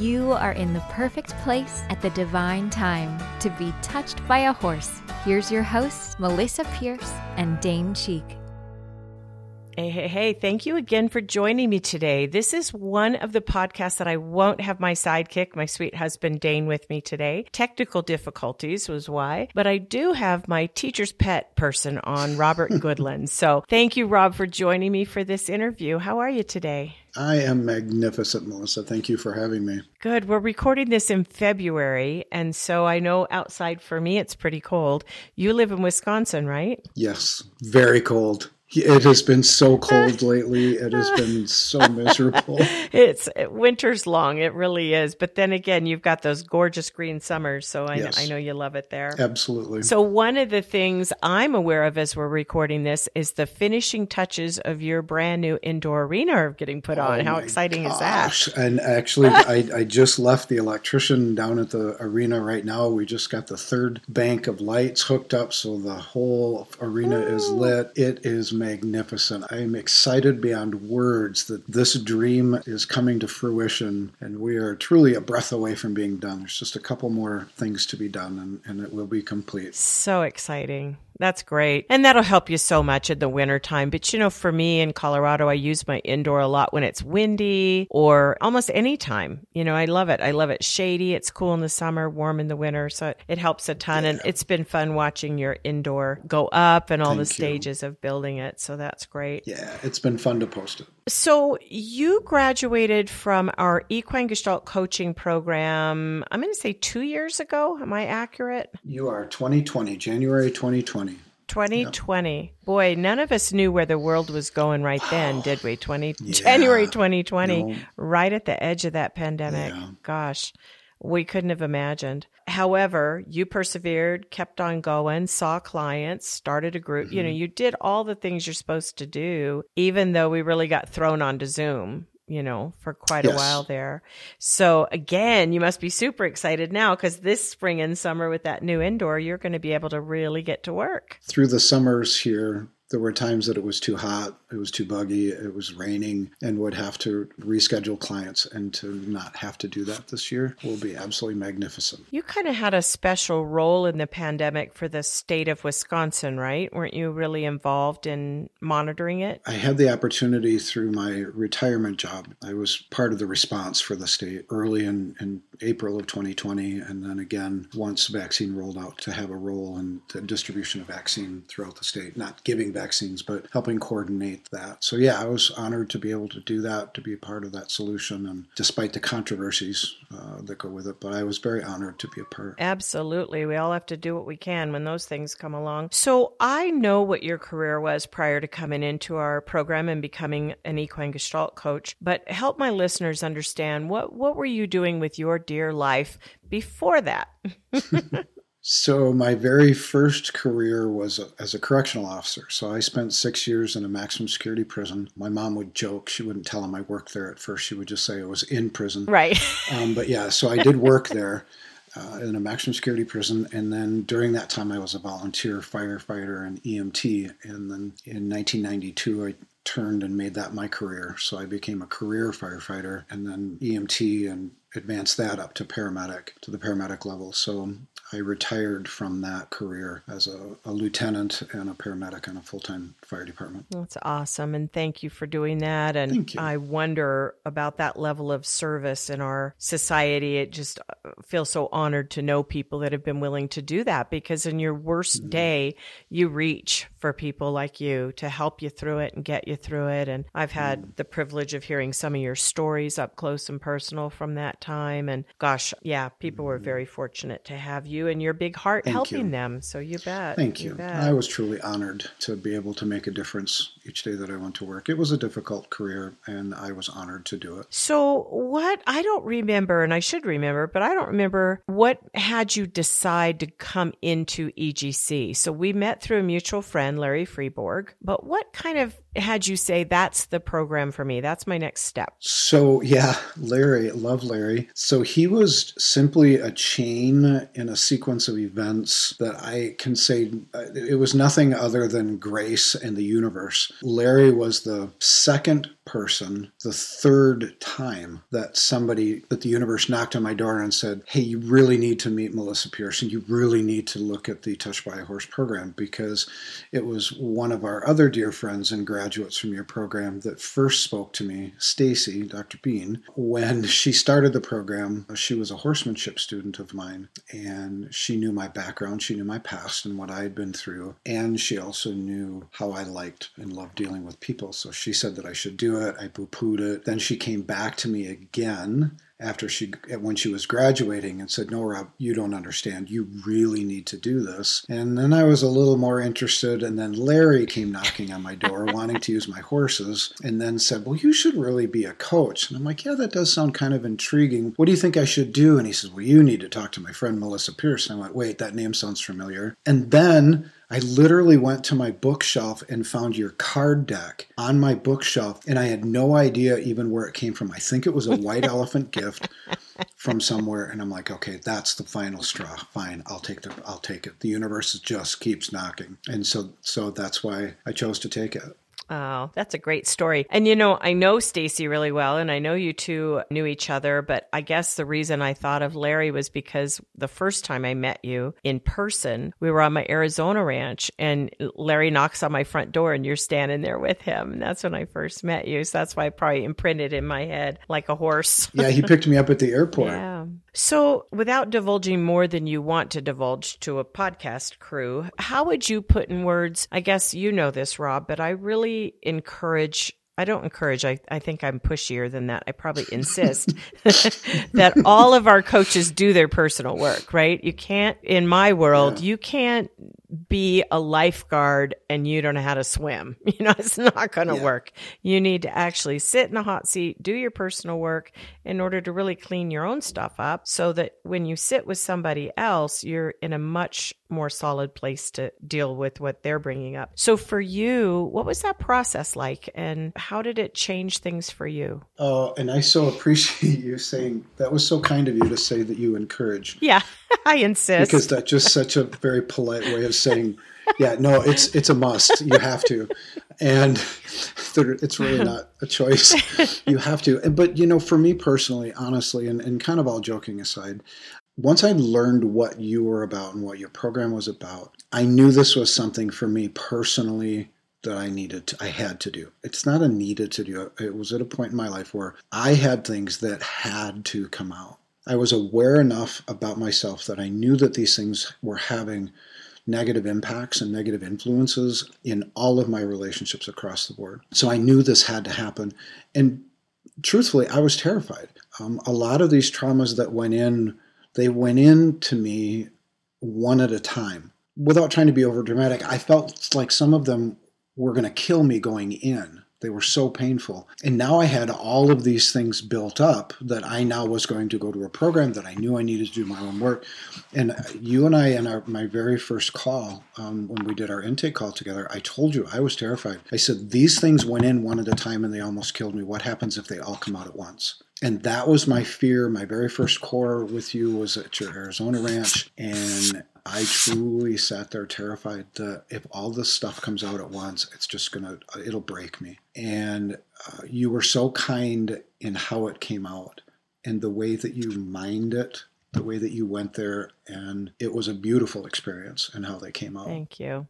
You are in the perfect place at the divine time to be touched by a horse. Here's your hosts, Melisa Pearce and Dane Cheek. Hey, hey, hey, thank you again for joining me today. This is one of the podcasts that I won't have my sidekick, my sweet husband Dane, with me today. Technical difficulties was why, but I do have my teacher's pet person on, Robert Goodland. so thank you, Rob, for joining me for this interview. How are you today? I am magnificent, Melisa. Thank you for having me. Good. We're recording this in February, and so I know outside for me it's pretty cold. You live in Wisconsin, right? Yes, very cold. It has been so cold lately. It has been so miserable. it's winter's long. It really is. But then again, you've got those gorgeous green summers. So I, yes. know, I know you love it there. Absolutely. So one of the things I'm aware of as we're recording this is the finishing touches of your brand new indoor arena are getting put on. Oh How exciting gosh. is that? And actually, I, I just left the electrician down at the arena right now. We just got the third bank of lights hooked up. So the whole arena Ooh. is oh. lit. It is magnificent. I am excited beyond words that this dream is coming to fruition and we are truly a breath away from being done. There's just a couple more things to be done and, and it will be complete. So exciting. That's great. And that'll help you so much in the wintertime. But you know, for me in Colorado, I use my indoor a lot when it's windy or almost any time. You know, I love it. I love it shady. It's cool in the summer, warm in the winter. So it, helps a ton. Yeah. And it's been fun watching your indoor go up and all Thank the stages you. of building it. So that's great. Yeah, it's been fun to post it. So you graduated from our equine gestalt coaching program, I'm going to say two years ago. Am I accurate? You are 2020, January 2020. 2020. Yep. Boy, none of us knew where the world was going right then, did we? 20 yeah. January 2020, no. right at the edge of that pandemic. Yeah. Gosh, we couldn't have imagined. However, you persevered, kept on going, saw clients, started a group. Mm-hmm. You know, mm-hmm. you did all the things you're supposed to do, even though we really got thrown onto Zoom you know, for quite yes. a while there. So again, you must be super excited now because this spring and summer with that new indoor, you're going to be able to really get to work. Through the summers here, there were times that it was too hot, it was too buggy, it was raining, and would have to reschedule clients. And to not have to do that this year will be absolutely magnificent. You kind of had a special role in the pandemic for the state of Wisconsin, right? Weren't you really involved in monitoring it? I had the opportunity through my retirement job. I was part of the response for the state early in, in April of 2020, and then again once vaccine rolled out to have a role in the distribution of vaccine throughout the state, not giving vaccines, but helping coordinate that. So, yeah, I was honored to be able to do that, to be part of that solution, and despite the controversies uh, that go with it, but I was very honored to be a part. Absolutely. We all have to do what we can when those things come along. So, I know what your career was prior to coming into our program and becoming an equine gestalt coach, but help my listeners understand what, what were you doing with your dear life before that? So my very first career was a, as a correctional officer. So I spent six years in a maximum security prison. My mom would joke; she wouldn't tell him I worked there at first. She would just say it was in prison. Right. Um, but yeah, so I did work there uh, in a maximum security prison, and then during that time I was a volunteer firefighter and EMT. And then in 1992 I turned and made that my career. So I became a career firefighter and then EMT and advanced that up to paramedic to the paramedic level. So I retired from that career as a, a lieutenant and a paramedic in a full time fire department. That's awesome. And thank you for doing that. And I wonder about that level of service in our society. It just uh, feels so honored to know people that have been willing to do that because in your worst mm-hmm. day, you reach for people like you to help you through it and get you through it. And I've had the privilege of hearing some of your stories up close and personal from that time. And gosh, yeah, people were very fortunate to have you you and your big heart Thank helping you. them. So you bet. Thank you. you bet. I was truly honored to be able to make a difference each day that I went to work. It was a difficult career, and I was honored to do it. So, what I don't remember, and I should remember, but I don't remember what had you decide to come into EGC. So, we met through a mutual friend again, Larry Freeborg. But what kind of had you say that's the program for me? That's my next step. So, yeah, Larry, love Larry. So, he was simply a chain in a sequence of events that I can say uh, it was nothing other than grace and the universe. Larry was the second person, the third time that somebody, that the universe knocked on my door and said, Hey, you really need to meet Melisa Pearce. You really need to look at the Touched by a Horse program because it was one of our other dear friends and graduates from your program that first spoke to me, Stacy, Dr. Bean, when she started the program. She was a horsemanship student of mine and she knew my background, she knew my past and what I had been through, and she also knew how I liked and loved dealing with people. So she said that I should do it. I poo pooed it. Then she came back to me again after she when she was graduating and said no rob you don't understand. You really need to do this. And then i was a little more interested and then larry came knocking on my door wanting to use my horses and then said well you should really be a coach. And i'm like yeah that does sound kind of intriguing. What do you think i should do? And he says well you need to talk to my friend melisa pearce. And i went wait that name sounds familiar. And then I literally went to my bookshelf and found your card deck on my bookshelf, and I had no idea even where it came from. I think it was a white elephant gift from somewhere, and I'm like, okay, that's the final straw. Fine, I'll take the, I'll take it. The universe just keeps knocking, and so, so that's why I chose to take it. Oh, that's a great story. And you know, I know Stacy really well and I know you two knew each other, but I guess the reason I thought of Larry was because the first time I met you in person, we were on my Arizona ranch and Larry knocks on my front door and you're standing there with him. And that's when I first met you. So that's why I probably imprinted in my head like a horse. yeah, he picked me up at the airport. Yeah. So, without divulging more than you want to divulge to a podcast crew, how would you put in words? I guess you know this, Rob, but I really encourage I don't encourage, I, I think I'm pushier than that. I probably insist that all of our coaches do their personal work, right? You can't, in my world, yeah. you can't be a lifeguard and you don't know how to swim. You know, it's not going to yeah. work. You need to actually sit in a hot seat, do your personal work in order to really clean your own stuff up so that when you sit with somebody else, you're in a much more solid place to deal with what they're bringing up. So for you, what was that process like and how did it change things for you? Oh, and I so appreciate you saying that was so kind of you to say that you encourage. Yeah, I insist. Because that's just such a very polite way of saying, yeah, no, it's it's a must. You have to, and it's really not a choice. You have to. But you know, for me personally, honestly, and, and kind of all joking aside, once I learned what you were about and what your program was about, I knew this was something for me personally that I needed to, I had to do. It's not a needed to do. It was at a point in my life where I had things that had to come out. I was aware enough about myself that I knew that these things were having negative impacts and negative influences in all of my relationships across the board. So I knew this had to happen. And truthfully, I was terrified. Um, a lot of these traumas that went in, they went in to me one at a time. Without trying to be over dramatic, I felt like some of them were going to kill me going in. They were so painful. And now I had all of these things built up that I now was going to go to a program that I knew I needed to do my own work. And you and I, in our, my very first call, um, when we did our intake call together, I told you I was terrified. I said, These things went in one at a time and they almost killed me. What happens if they all come out at once? and that was my fear. My very first core with you was at your Arizona ranch, and I truly sat there terrified that if all this stuff comes out at once, it's just gonna it'll break me. And uh, you were so kind in how it came out and the way that you mined it the way that you went there and it was a beautiful experience and how they came out. Thank you.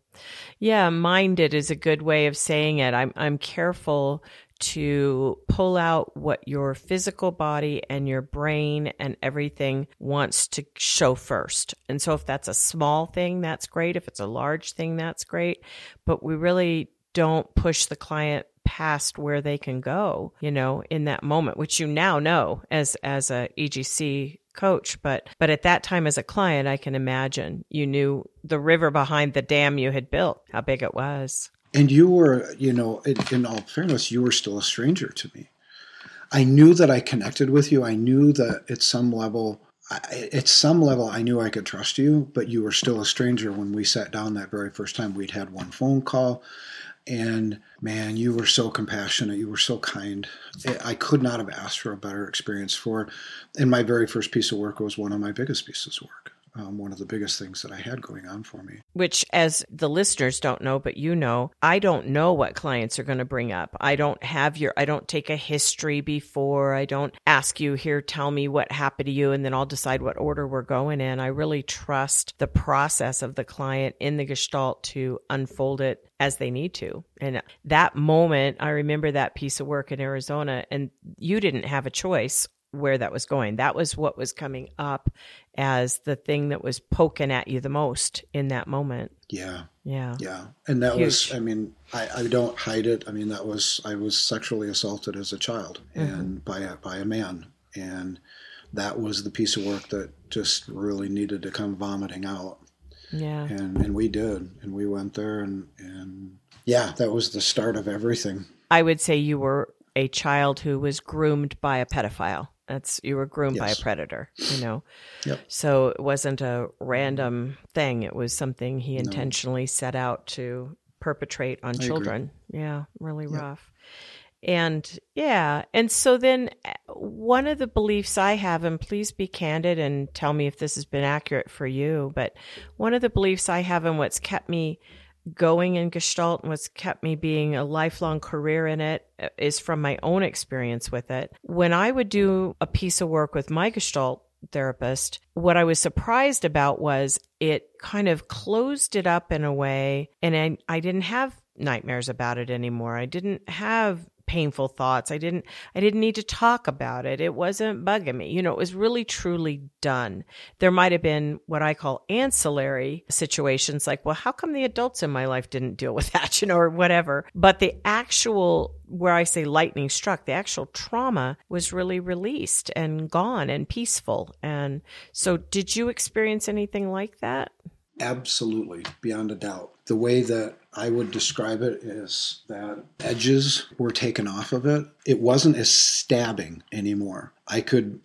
Yeah, minded is a good way of saying it. I'm I'm careful to pull out what your physical body and your brain and everything wants to show first. And so if that's a small thing, that's great. If it's a large thing, that's great. But we really don't push the client past where they can go, you know, in that moment, which you now know as as a EGC coach, but but at that time as a client, I can imagine you knew the river behind the dam you had built, how big it was. And you were, you know, in, in all fairness, you were still a stranger to me. I knew that I connected with you. I knew that at some level I, at some level, I knew I could trust you, but you were still a stranger when we sat down that very first time. We'd had one phone call, and man, you were so compassionate. You were so kind. I could not have asked for a better experience for. And my very first piece of work was one of my biggest pieces of work um, one of the biggest things that I had going on for me. Which, as the listeners don't know, but you know, I don't know what clients are going to bring up. I don't have your, I don't take a history before. I don't ask you, here, tell me what happened to you, and then I'll decide what order we're going in. I really trust the process of the client in the gestalt to unfold it as they need to. And that moment, I remember that piece of work in Arizona, and you didn't have a choice where that was going. That was what was coming up as the thing that was poking at you the most in that moment. Yeah. Yeah. Yeah. And that Huge. was, I mean, I, I don't hide it. I mean, that was, I was sexually assaulted as a child mm-hmm. and by a, by a man. And that was the piece of work that just really needed to come vomiting out. Yeah. And, and we did. And we went there and, and yeah, that was the start of everything. I would say you were a child who was groomed by a pedophile. That's you were groomed yes. by a predator, you know. Yep. So it wasn't a random thing. It was something he no. intentionally set out to perpetrate on I children. Agree. Yeah, really yep. rough. And yeah, and so then uh, one of the beliefs I have, and please be candid and tell me if this has been accurate for you, but one of the beliefs I have and what's kept me going in Gestalt and what's kept me being a lifelong career in it uh, from my own experience with it. When I would do a piece of work with my Gestalt therapist, what I was surprised about was it kind of closed it up in a way, and I, I didn't have nightmares about it anymore. I didn't have painful thoughts. I didn't I didn't need to talk about it. It wasn't bugging me. You know, it was really truly done. There might have been what I call ancillary situations like, well, how come the adults in my life didn't deal with that, you know, or whatever. But the actual where I say lightning struck, the actual trauma was really released and gone and peaceful. And so did you experience anything like that? Absolutely, beyond a doubt. The way that I would describe it is that edges were taken off of it. It wasn't as stabbing anymore. I could,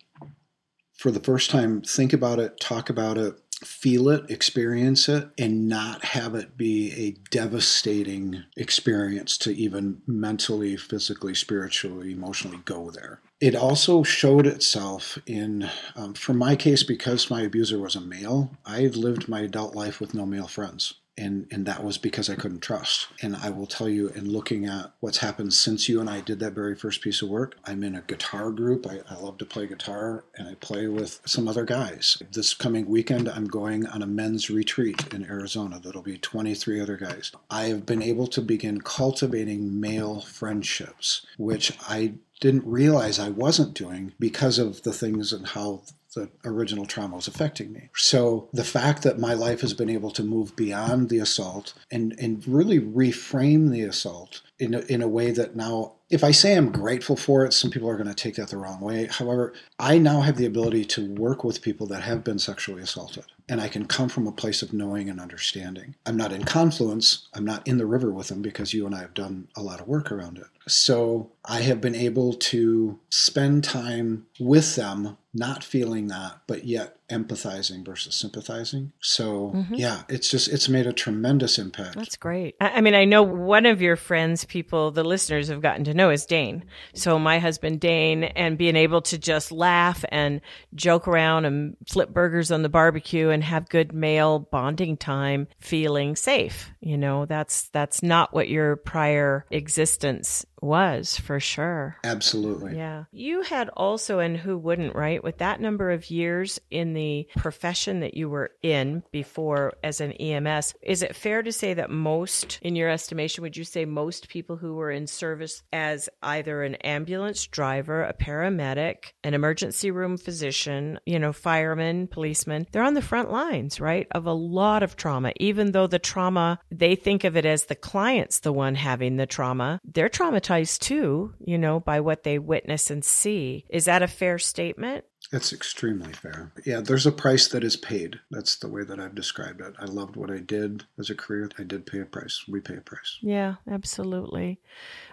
for the first time, think about it, talk about it, feel it, experience it, and not have it be a devastating experience to even mentally, physically, spiritually, emotionally go there. It also showed itself in, um, for my case, because my abuser was a male, I lived my adult life with no male friends and and that was because I couldn't trust. And I will tell you, in looking at what's happened since you and I did that very first piece of work, I'm in a guitar group. I, I love to play guitar, and I play with some other guys. This coming weekend, I'm going on a men's retreat in Arizona. That'll be 23 other guys. I have been able to begin cultivating male friendships, which I didn't realize I wasn't doing because of the things and how the original trauma was affecting me. So the fact that my life has been able to move beyond the assault and, and really reframe the assault in a, in a way that now, if I say I'm grateful for it, some people are going to take that the wrong way. However, I now have the ability to work with people that have been sexually assaulted and I can come from a place of knowing and understanding. I'm not in confluence, I'm not in the river with them because you and I have done a lot of work around it. So I have been able to spend time with them, not feeling that, but yet empathizing versus sympathizing. So mm-hmm. yeah, it's just it's made a tremendous impact. That's great. I mean, I know one of your friends, people, the listeners have gotten to know is Dane. So my husband Dane, and being able to just laugh and joke around and flip burgers on the barbecue and have good male bonding time, feeling safe. You know, that's that's not what your prior existence was for sure. Absolutely. Yeah. You had also, and who wouldn't, right? With that number of years in the profession that you were in before as an EMS, is it fair to say that most, in your estimation, would you say most people who were in service as either an ambulance driver, a paramedic, an emergency room physician, you know, firemen, policemen, they're on the front lines, right? Of a lot of trauma, even though the trauma, they think of it as the client's the one having the trauma, they're traumatized too, you know, by what they witness and see. Is that a fair statement? It's extremely fair. Yeah, there's a price that is paid. That's the way that I've described it. I loved what I did as a career. I did pay a price. We pay a price. Yeah, absolutely.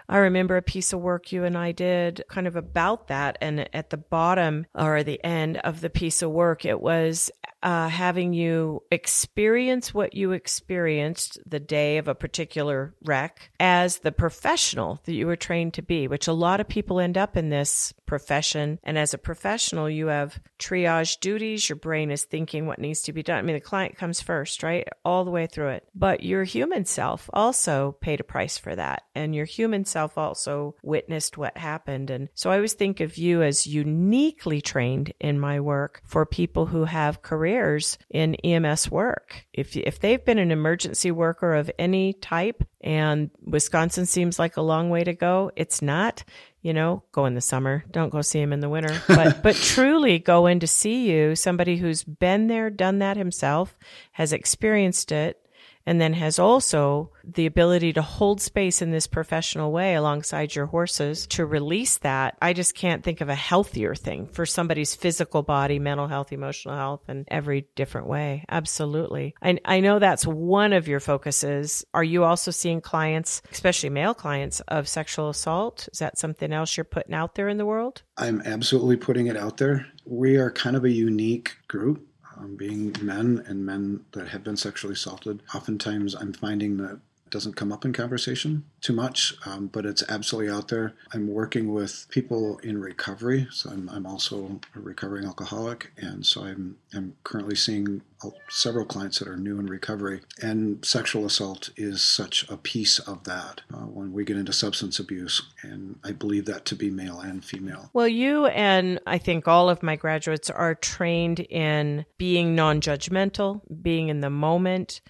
I remember a piece of work you and I did kind of about that. And at the bottom or the end of the piece of work, it was uh, having you experience what you experienced the day of a particular wreck as the professional that you were trained to be, which a lot of people end up in this profession. And as a professional, you have triage duties. Your brain is thinking what needs to be done. I mean, the client comes first, right? All the way through it. But your human self also paid a price for that. And your human self also witnessed what happened. And so I always think of you as uniquely trained in my work for people who have careers careers in EMS work. If, if they've been an emergency worker of any type and Wisconsin seems like a long way to go, it's not you know, go in the summer. Don't go see him in the winter. But but truly go in to see you, somebody who's been there, done that himself, has experienced it, and then has also the ability to hold space in this professional way alongside your horses to release that. I just can't think of a healthier thing for somebody's physical body, mental health, emotional health, and every different way. Absolutely. And I know that's one of your focuses. Are you also seeing clients, especially male clients, of sexual assault? Is that something else you're putting out there in the world? I'm absolutely putting it out there. We are kind of a unique group um, being men and men that have been sexually assaulted. Oftentimes, I'm finding that doesn't come up in conversation too much, um, but it's absolutely out there. I'm working with people in recovery, so I'm, I'm also a recovering alcoholic, and so I'm, I'm currently seeing several clients that are new in recovery, and sexual assault is such a piece of that uh, when we get into substance abuse, and I believe that to be male and female. Well, you and I think all of my graduates are trained in being non judgmental, being in the moment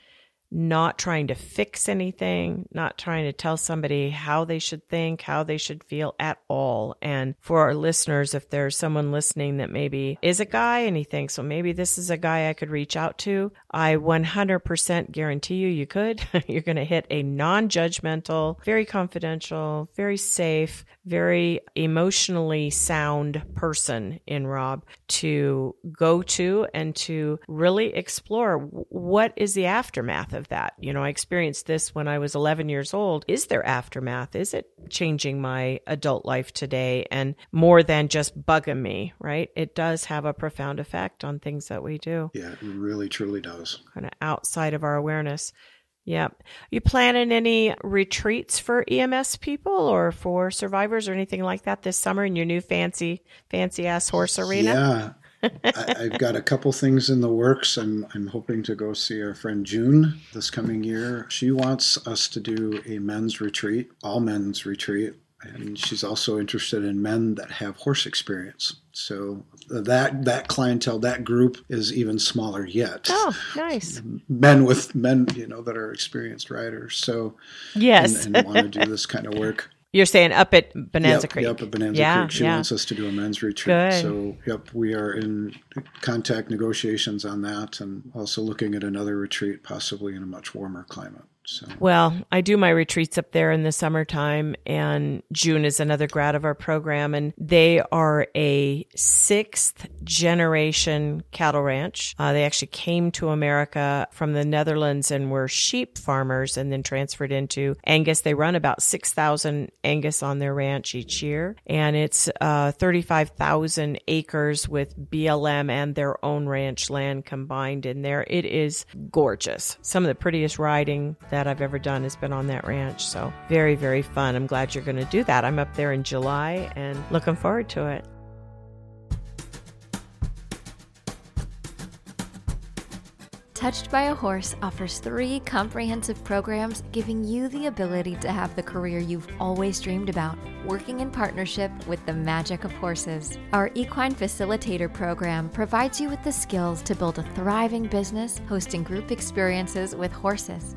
not trying to fix anything, not trying to tell somebody how they should think, how they should feel at all. And for our listeners, if there's someone listening that maybe is a guy and he thinks, well, maybe this is a guy I could reach out to, I 100% guarantee you, you could. You're going to hit a non judgmental, very confidential, very safe, very emotionally sound person in Rob to go to and to really explore what is the aftermath of that. You know, I experienced this when I was 11 years old. Is there aftermath? Is it changing my adult life today? And more than just bugging me, right? It does have a profound effect on things that we do. Yeah, it really truly does. Kind of outside of our awareness. Yep. You planning any retreats for EMS people or for survivors or anything like that this summer in your new fancy, fancy ass horse arena? Yeah. I, have got a couple things in the works. I'm, I'm hoping to go see our friend June this coming year. She wants us to do a men's retreat, all men's retreat, and she's also interested in men that have horse experience. So that that clientele, that group is even smaller yet. Oh, nice. Men with men, you know, that are experienced riders. So yes, and, and want to do this kind of work. You're saying up at Bonanza yep, Creek. Yep, up at Bonanza yeah, Creek. She yeah. wants us to do a men's retreat. Good. So, yep, we are in contact negotiations on that and also looking at another retreat, possibly in a much warmer climate. So. Well, I do my retreats up there in the summertime, and June is another grad of our program, and they are a sixth generation cattle ranch. Uh, they actually came to America from the Netherlands and were sheep farmers and then transferred into Angus. They run about 6,000 Angus on their ranch each year, and it's uh, 35,000 acres with BLM and their own ranch land combined in there. It is gorgeous. Some of the prettiest riding that I've ever done has been on that ranch. So very, very fun. I'm glad you're going to do that. I'm up there in July and looking forward to it. Touched by a Horse offers three comprehensive programs giving you the ability to have the career you've always dreamed about, working in partnership with the magic of horses. Our Equine Facilitator program provides you with the skills to build a thriving business hosting group experiences with horses.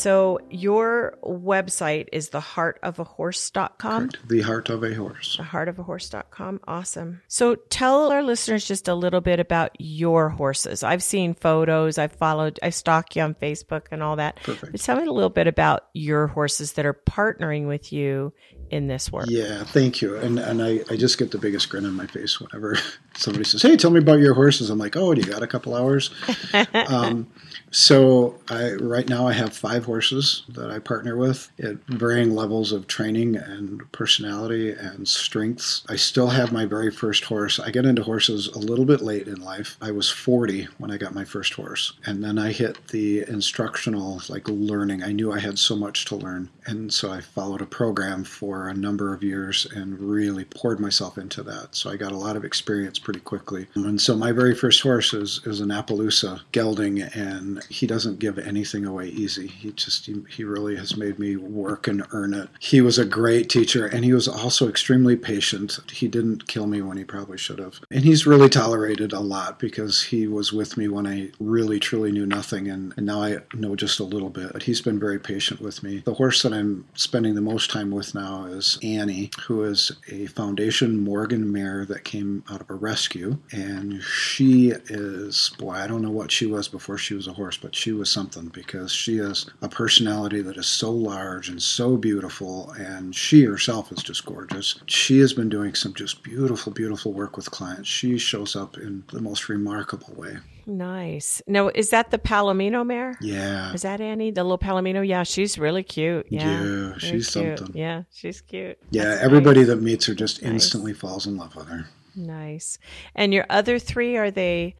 So your website is theheartofahorse.com. Correct. The Heart of a Horse. Theheartofahorse.com. Awesome. So tell our listeners just a little bit about your horses. I've seen photos, I've followed, I stalk you on Facebook and all that. Perfect. But tell me a little bit about your horses that are partnering with you in this work. Yeah, thank you. And and I, I just get the biggest grin on my face whenever somebody says, Hey, tell me about your horses. I'm like, Oh, do you got a couple hours? um, so I right now I have five horses that I partner with at varying levels of training and personality and strengths. I still have my very first horse. I get into horses a little bit late in life. I was 40 when I got my first horse. And then I hit the instructional like learning. I knew I had so much to learn. And so I followed a program for a number of years and really poured myself into that. So I got a lot of experience pretty quickly. And so my very first horse is, is an Appaloosa gelding and he doesn't give anything away easy. He just he, he really has made me work and earn it. He was a great teacher and he was also extremely patient. He didn't kill me when he probably should have. And he's really tolerated a lot because he was with me when I really truly knew nothing and, and now I know just a little bit. But he's been very patient with me. The horse that I'm spending the most time with now is Annie, who is a foundation Morgan mare that came out of a rescue. And she is, boy, I don't know what she was before she was a horse, but she was something because she has a personality that is so large and so beautiful, and she herself is just gorgeous. She has been doing some just beautiful, beautiful work with clients. She shows up in the most remarkable way. Nice. Now, is that the Palomino mare? Yeah. Is that Annie, the little Palomino? Yeah, she's really cute. Yeah, yeah she's cute. something. Yeah, she's cute. Yeah, That's everybody nice. that meets her just nice. instantly falls in love with her. Nice. And your other three, are they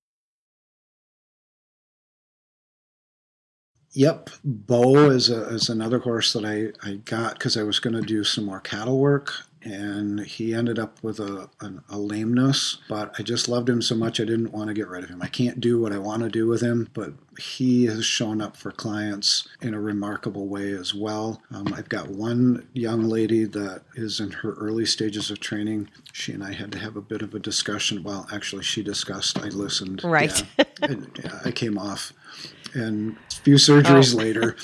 Yep, Bo is a, is another horse that I, I got because I was going to do some more cattle work, and he ended up with a, a, a lameness. But I just loved him so much I didn't want to get rid of him. I can't do what I want to do with him, but he has shown up for clients in a remarkable way as well. Um, I've got one young lady that is in her early stages of training. She and I had to have a bit of a discussion. Well, actually, she discussed. I listened. Right. Yeah I came off and a few surgeries oh. later.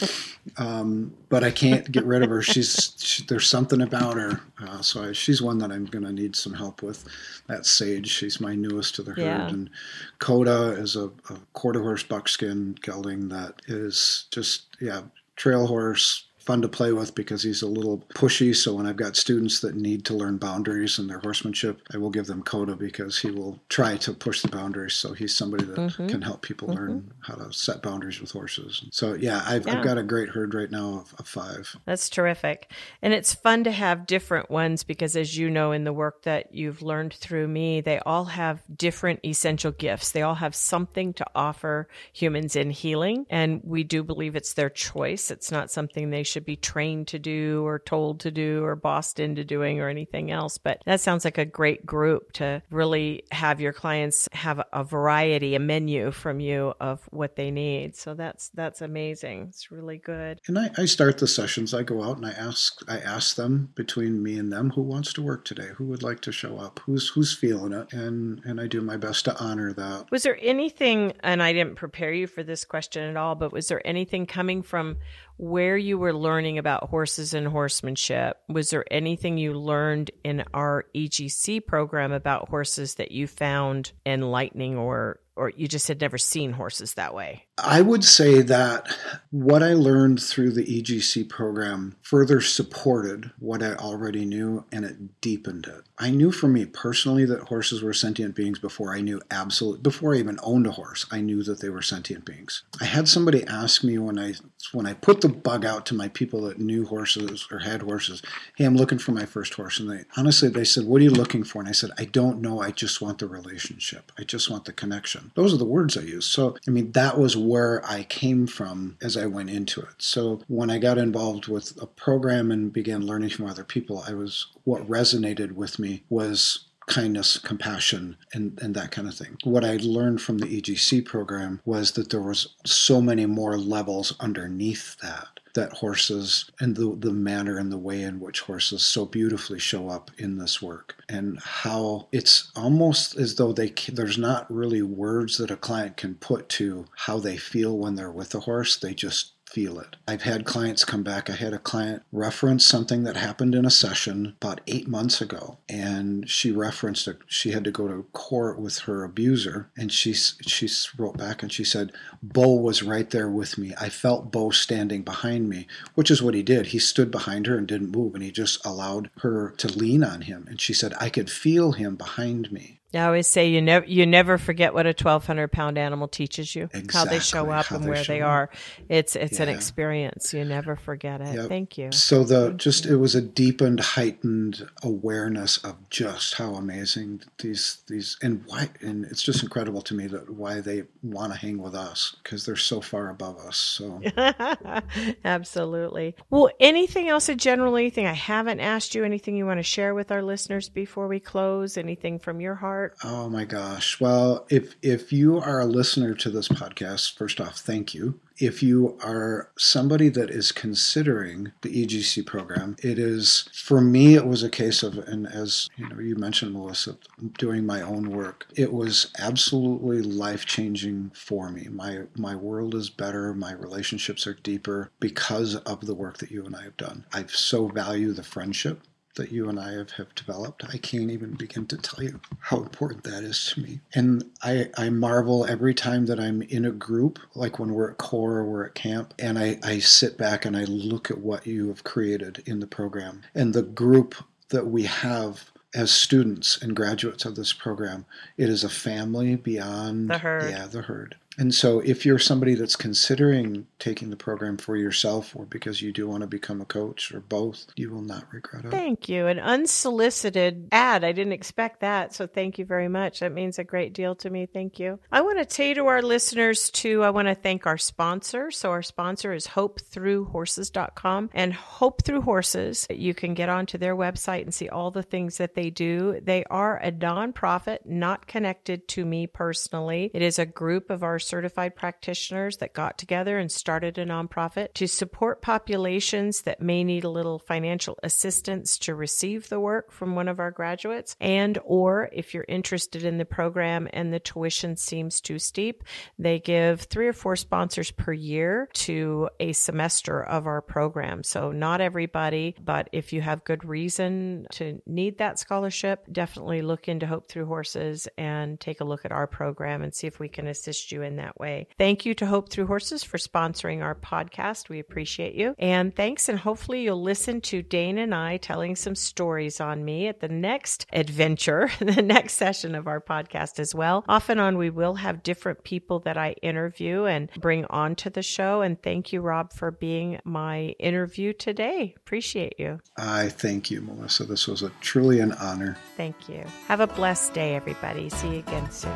Um, but I can't get rid of her. She's she, there's something about her. Uh, so I, she's one that I'm going to need some help with. That Sage, she's my newest to the herd, yeah. and Coda is a, a quarter horse buckskin gelding that is just yeah trail horse fun to play with because he's a little pushy. So when I've got students that need to learn boundaries and their horsemanship, I will give them Coda because he will try to push the boundaries. So he's somebody that mm-hmm. can help people mm-hmm. learn how to set boundaries with horses. So yeah, I've, yeah. I've got a great herd right now of, of five. That's terrific. And it's fun to have different ones because as you know, in the work that you've learned through me, they all have different essential gifts. They all have something to offer humans in healing. And we do believe it's their choice. It's not something they should should be trained to do or told to do or bossed into doing or anything else. But that sounds like a great group to really have your clients have a variety, a menu from you of what they need. So that's that's amazing. It's really good. And I, I start the sessions. I go out and I ask I ask them between me and them who wants to work today, who would like to show up, who's who's feeling it, and and I do my best to honor that. Was there anything? And I didn't prepare you for this question at all, but was there anything coming from where you were learning about horses and horsemanship. Was there anything you learned in our EGC program about horses that you found enlightening or or you just had never seen horses that way? I would say that what I learned through the EGC program further supported what I already knew and it deepened it. I knew for me personally that horses were sentient beings before I knew absolutely before I even owned a horse. I knew that they were sentient beings. I had somebody ask me when I when I put the bug out to my people that knew horses or had horses, "Hey, I'm looking for my first horse." And they honestly they said, "What are you looking for?" And I said, "I don't know. I just want the relationship. I just want the connection." Those are the words I used. So, I mean, that was where I came from as I went into it. So when I got involved with a program and began learning from other people, I was what resonated with me was kindness, compassion, and, and that kind of thing. What I learned from the EGC program was that there was so many more levels underneath that that horses and the, the manner and the way in which horses so beautifully show up in this work and how it's almost as though they there's not really words that a client can put to how they feel when they're with a horse. They just feel it. I've had clients come back. I had a client reference something that happened in a session about eight months ago, and she referenced it. She had to go to court with her abuser, and she she wrote back and she said, "Bo was right there with me. I felt Bo standing behind me, which is what he did. He stood behind her and didn't move, and he just allowed her to lean on him. And she said, I could feel him behind me." I always say you never you never forget what a twelve hundred pound animal teaches you, exactly. how they show up and where they up. are. It's it's yeah. an experience. You never forget it. Yep. Thank you. So the just it was a deepened, heightened awareness of just how amazing these these and why and it's just incredible to me that why they want to hang with us because they're so far above us. So absolutely. Well, anything else? A general anything I haven't asked you? Anything you want to share with our listeners before we close? Anything from your heart? Oh my gosh. Well, if if you are a listener to this podcast, first off, thank you. If you are somebody that is considering the EGC program, it is for me it was a case of and as you know you mentioned Melisa doing my own work. It was absolutely life-changing for me. My my world is better, my relationships are deeper because of the work that you and I have done. I so value the friendship that you and I have, have developed. I can't even begin to tell you how important that is to me. And I, I marvel every time that I'm in a group, like when we're at core or we're at camp, and I, I sit back and I look at what you have created in the program. And the group that we have as students and graduates of this program, it is a family beyond the herd. Yeah, the herd. And so, if you're somebody that's considering taking the program for yourself or because you do want to become a coach or both, you will not regret it. Thank you. An unsolicited ad. I didn't expect that. So, thank you very much. That means a great deal to me. Thank you. I want to say to our listeners, too, I want to thank our sponsor. So, our sponsor is hopethroughhorses.com and Hope Through Horses. You can get onto their website and see all the things that they do. They are a nonprofit, not connected to me personally. It is a group of our certified practitioners that got together and started a nonprofit to support populations that may need a little financial assistance to receive the work from one of our graduates and or if you're interested in the program and the tuition seems too steep, they give 3 or 4 sponsors per year to a semester of our program. So not everybody, but if you have good reason to need that scholarship, definitely look into Hope Through Horses and take a look at our program and see if we can assist you in that way. Thank you to Hope Through Horses for sponsoring our podcast. We appreciate you. And thanks. And hopefully you'll listen to Dane and I telling some stories on me at the next adventure, the next session of our podcast as well. Off and on, we will have different people that I interview and bring onto the show. And thank you, Rob, for being my interview today. Appreciate you. I thank you, Melisa. This was a truly an honor. Thank you. Have a blessed day, everybody. See you again soon.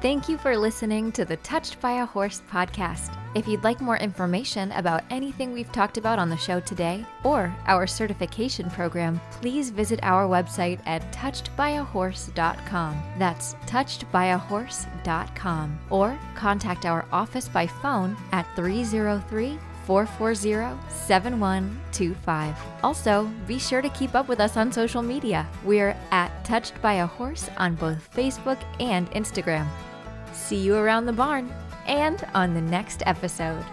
Thank you for listening to the Touched by a Horse podcast. If you'd like more information about anything we've talked about on the show today or our certification program, please visit our website at touchedbyahorse.com. That's touchedbyahorse.com. Or contact our office by phone at 303 440 7125. Also, be sure to keep up with us on social media. We're at Touched by a Horse on both Facebook and Instagram. See you around the barn and on the next episode.